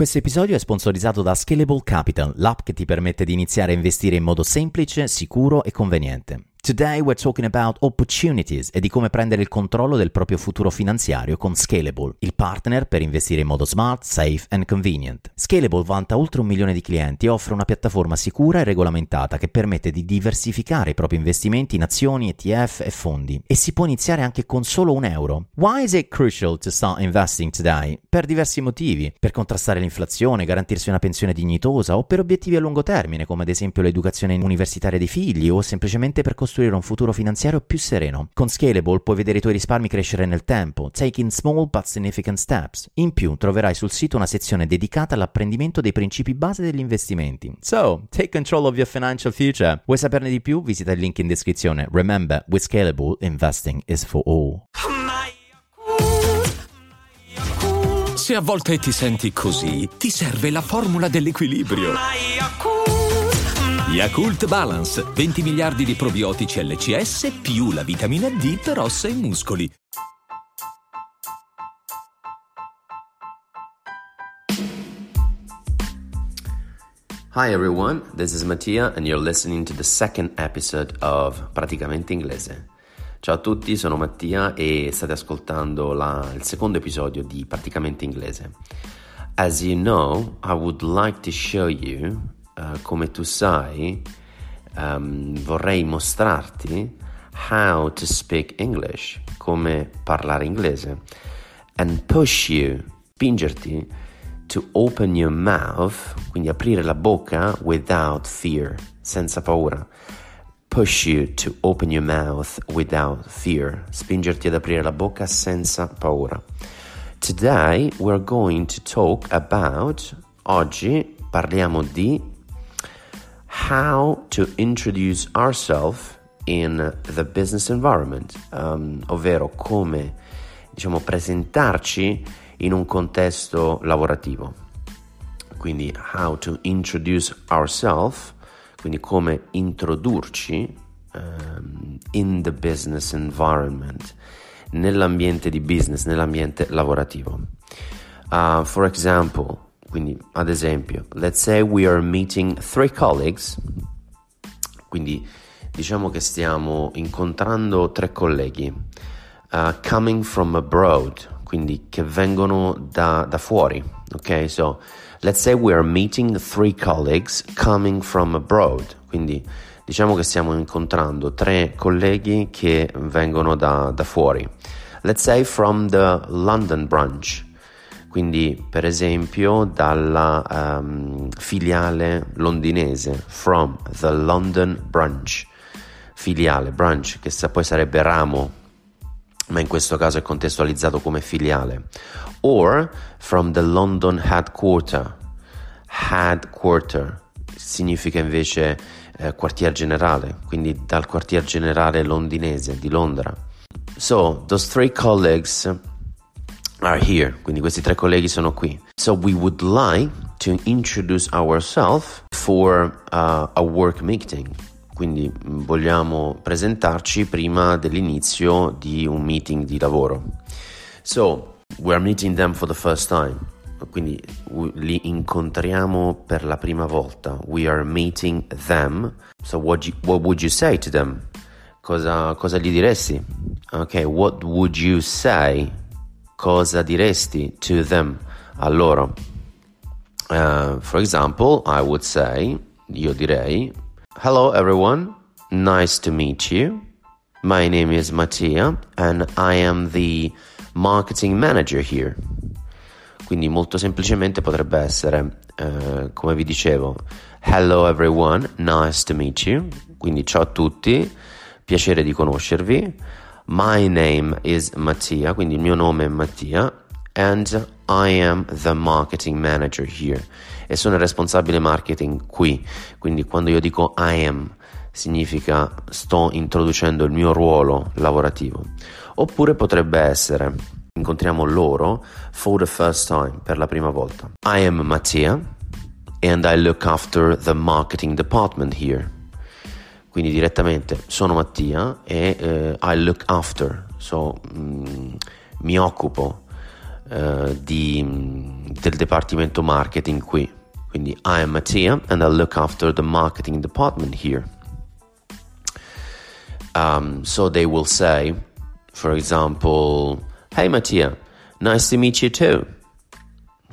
Questo episodio è sponsorizzato da Scalable Capital, l'app che ti permette di iniziare a investire in modo semplice, sicuro e conveniente. Today we're talking about opportunities e di come prendere il controllo del proprio futuro finanziario con Scalable, il partner per investire in modo smart, safe and convenient. Scalable vanta oltre un milione di clienti e offre una piattaforma sicura e regolamentata che permette di diversificare i propri investimenti in azioni, ETF e fondi. E si può iniziare anche con solo un euro. Why is it crucial to start investing today? Per diversi motivi. Per contrastare l'inflazione, garantirsi una pensione dignitosa o per obiettivi a lungo termine, come ad esempio l'educazione universitaria dei figli o semplicemente per costruire costruire un futuro finanziario più sereno. Con Scalable puoi vedere i tuoi risparmi crescere nel tempo, taking small but significant steps. In più troverai sul sito una sezione dedicata all'apprendimento dei principi base degli investimenti. So, take control of your financial future. Vuoi saperne di più? Visita il link in descrizione. Remember, with Scalable, investing is for all. Se a volte ti senti così, ti serve la formula dell'equilibrio. Yakult Balance, 20 miliardi di probiotici LCS più la vitamina D per ossa e muscoli. Hi everyone, this is Mattia and you're listening to the second episode of Praticamente Inglese. Ciao a tutti, sono Mattia e state ascoltando la, il secondo episodio di Praticamente Inglese. As you know, I would like to show you uh, come tu sai, um, vorrei mostrarti how to speak English, come parlare inglese, and push you, spingerti to open your mouth, quindi aprire la bocca without fear, senza paura. Push you to open your mouth without fear, spingerti ad aprire la bocca senza paura. Today we're going to talk about, oggi parliamo di how to introduce ourselves in the business environment, um, ovvero come diciamo, presentarci in un contesto lavorativo. Quindi how to introduce ourselves, quindi come introdurci um, in the business environment, nell'ambiente di business, nell'ambiente lavorativo. Uh, for example, quindi, ad esempio, let's say we are meeting three colleagues. Quindi, diciamo che stiamo incontrando tre colleghi uh, coming from abroad, quindi che vengono da, da fuori. Ok, so let's say we are meeting three colleagues coming from abroad. Quindi, diciamo che stiamo incontrando tre colleghi che vengono da, da fuori. Let's say from the London branch. Quindi, per esempio, dalla um, filiale londinese, from the London branch. Filiale, branch, che poi sarebbe ramo, ma in questo caso è contestualizzato come filiale. Or from the London headquarter. Headquarter significa invece eh, quartier generale, quindi dal quartier generale londinese di Londra. So, those three colleagues are here, quindi questi tre colleghi sono qui. So we would like to introduce ourselves for uh, a work meeting. Quindi vogliamo presentarci prima dell'inizio di un meeting di lavoro. So, we are meeting them for the first time. Quindi li incontriamo per la prima volta. We are meeting them. So what, you, what would you say to them? Cosa, cosa gli diresti? Ok, what would you say cosa diresti to them a loro? Uh, for example, I would say, io direi, Hello everyone, nice to meet you. My name is Mattia and I am the marketing manager here. Quindi molto semplicemente potrebbe essere, uh, come vi dicevo, Hello everyone, nice to meet you. Quindi ciao a tutti, piacere di conoscervi. My name is Mattia, quindi il mio nome è Mattia, and I am the marketing manager here. E sono il responsabile marketing qui. Quindi quando io dico I am, significa sto introducendo il mio ruolo lavorativo. Oppure potrebbe essere incontriamo loro for the first time, per la prima volta. I am Mattia and I look after the marketing department here. Quindi direttamente sono Mattia e eh, I look after, so, mm, mi occupo uh, di, del dipartimento marketing qui. Quindi I am Mattia and I look after the marketing department here. Um, so they will say, for example, Hey Mattia, nice to meet you too.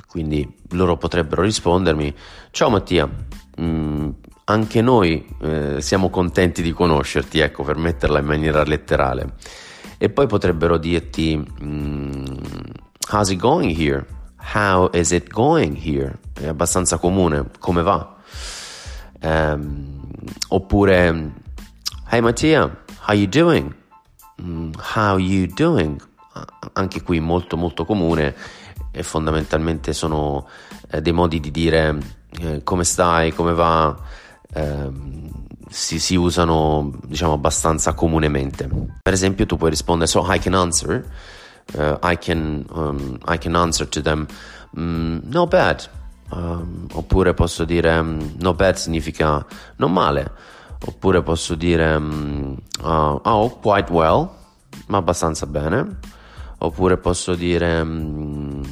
Quindi loro potrebbero rispondermi, ciao Mattia, mh, mm, anche noi eh, siamo contenti di conoscerti, ecco, per metterla in maniera letterale. E poi potrebbero dirti, mm, how's it going here? How is it going here? È abbastanza comune, come va? Um, oppure, hey Mattia, how you doing? Mm, how you doing? Anche qui molto molto comune e fondamentalmente sono eh, dei modi di dire eh, come stai, come va, eh, si, si, usano diciamo abbastanza comunemente. Per esempio tu puoi rispondere so I can answer, uh, I, can, um, I can answer to them mm, no bad, um, oppure posso dire um, no bad significa non male, oppure posso dire um, uh, oh quite well, ma abbastanza bene Oppure posso dire um,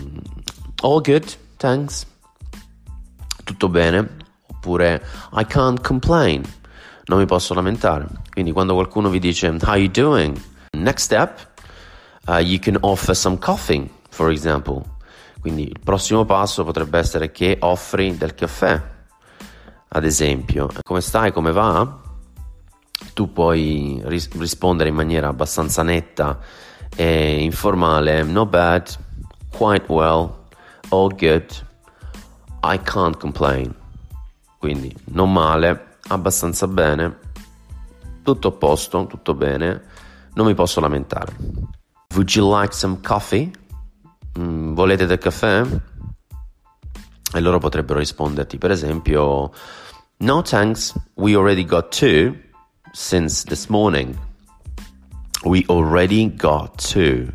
all good, thanks. Tutto bene. Oppure I can't complain. Non mi posso lamentare. Quindi quando qualcuno vi dice how you doing? Next step, uh, you can offer some coffee, for example. Quindi il prossimo passo potrebbe essere che offri del caffè. Ad esempio, come stai? Come va? Tu puoi ris- rispondere in maniera abbastanza netta e informale, not bad, quite well, all good, I can't complain. Quindi non male, abbastanza bene, tutto a posto, tutto bene, non mi posso lamentare. Would you like some coffee? Mm, volete del caffè? E loro potrebbero risponderti, per esempio, No thanks, we already got two since this morning. We already got two.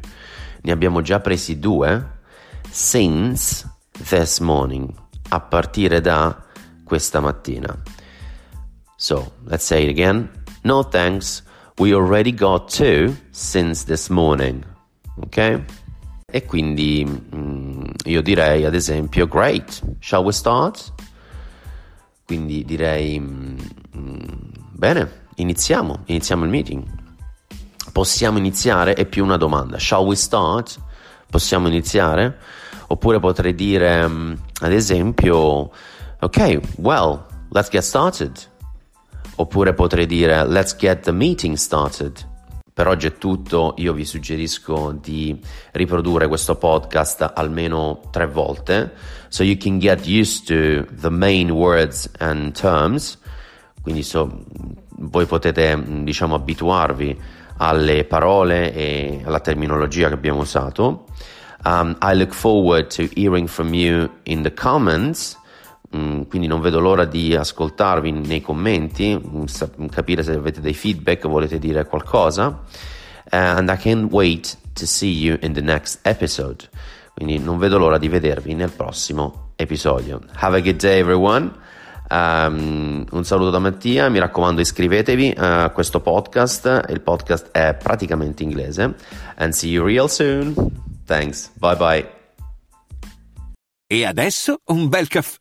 Ne abbiamo già presi due since this morning. A partire da questa mattina. So, let's say it again. No thanks. We already got two since this morning. Ok? E quindi mm, io direi ad esempio, great, shall we start? Quindi direi, mm, mm bene, iniziamo, iniziamo il meeting. Possiamo iniziare? È più una domanda. Shall we start? Possiamo iniziare? Oppure potrei dire, um, ad esempio, ok, well, let's get started. Oppure potrei dire, let's get the meeting started. Per oggi è tutto, io vi suggerisco di riprodurre questo podcast almeno tre volte, so you can get used to the main words and terms, quindi so, voi potete diciamo abituarvi alle parole e alla terminologia che abbiamo usato. Um, I look forward to hearing from you in the comments. Mm, quindi non vedo l'ora di ascoltarvi nei commenti, mm, capire se avete dei feedback, volete dire qualcosa. Uh, and I can't wait to see you in the next episode. Quindi non vedo l'ora di vedervi nel prossimo episodio. Have a good day everyone. Um, un saluto da Mattia, mi raccomando iscrivetevi a questo podcast, il podcast è praticamente inglese. And see you real soon. Thanks, bye bye. E adesso un bel caffè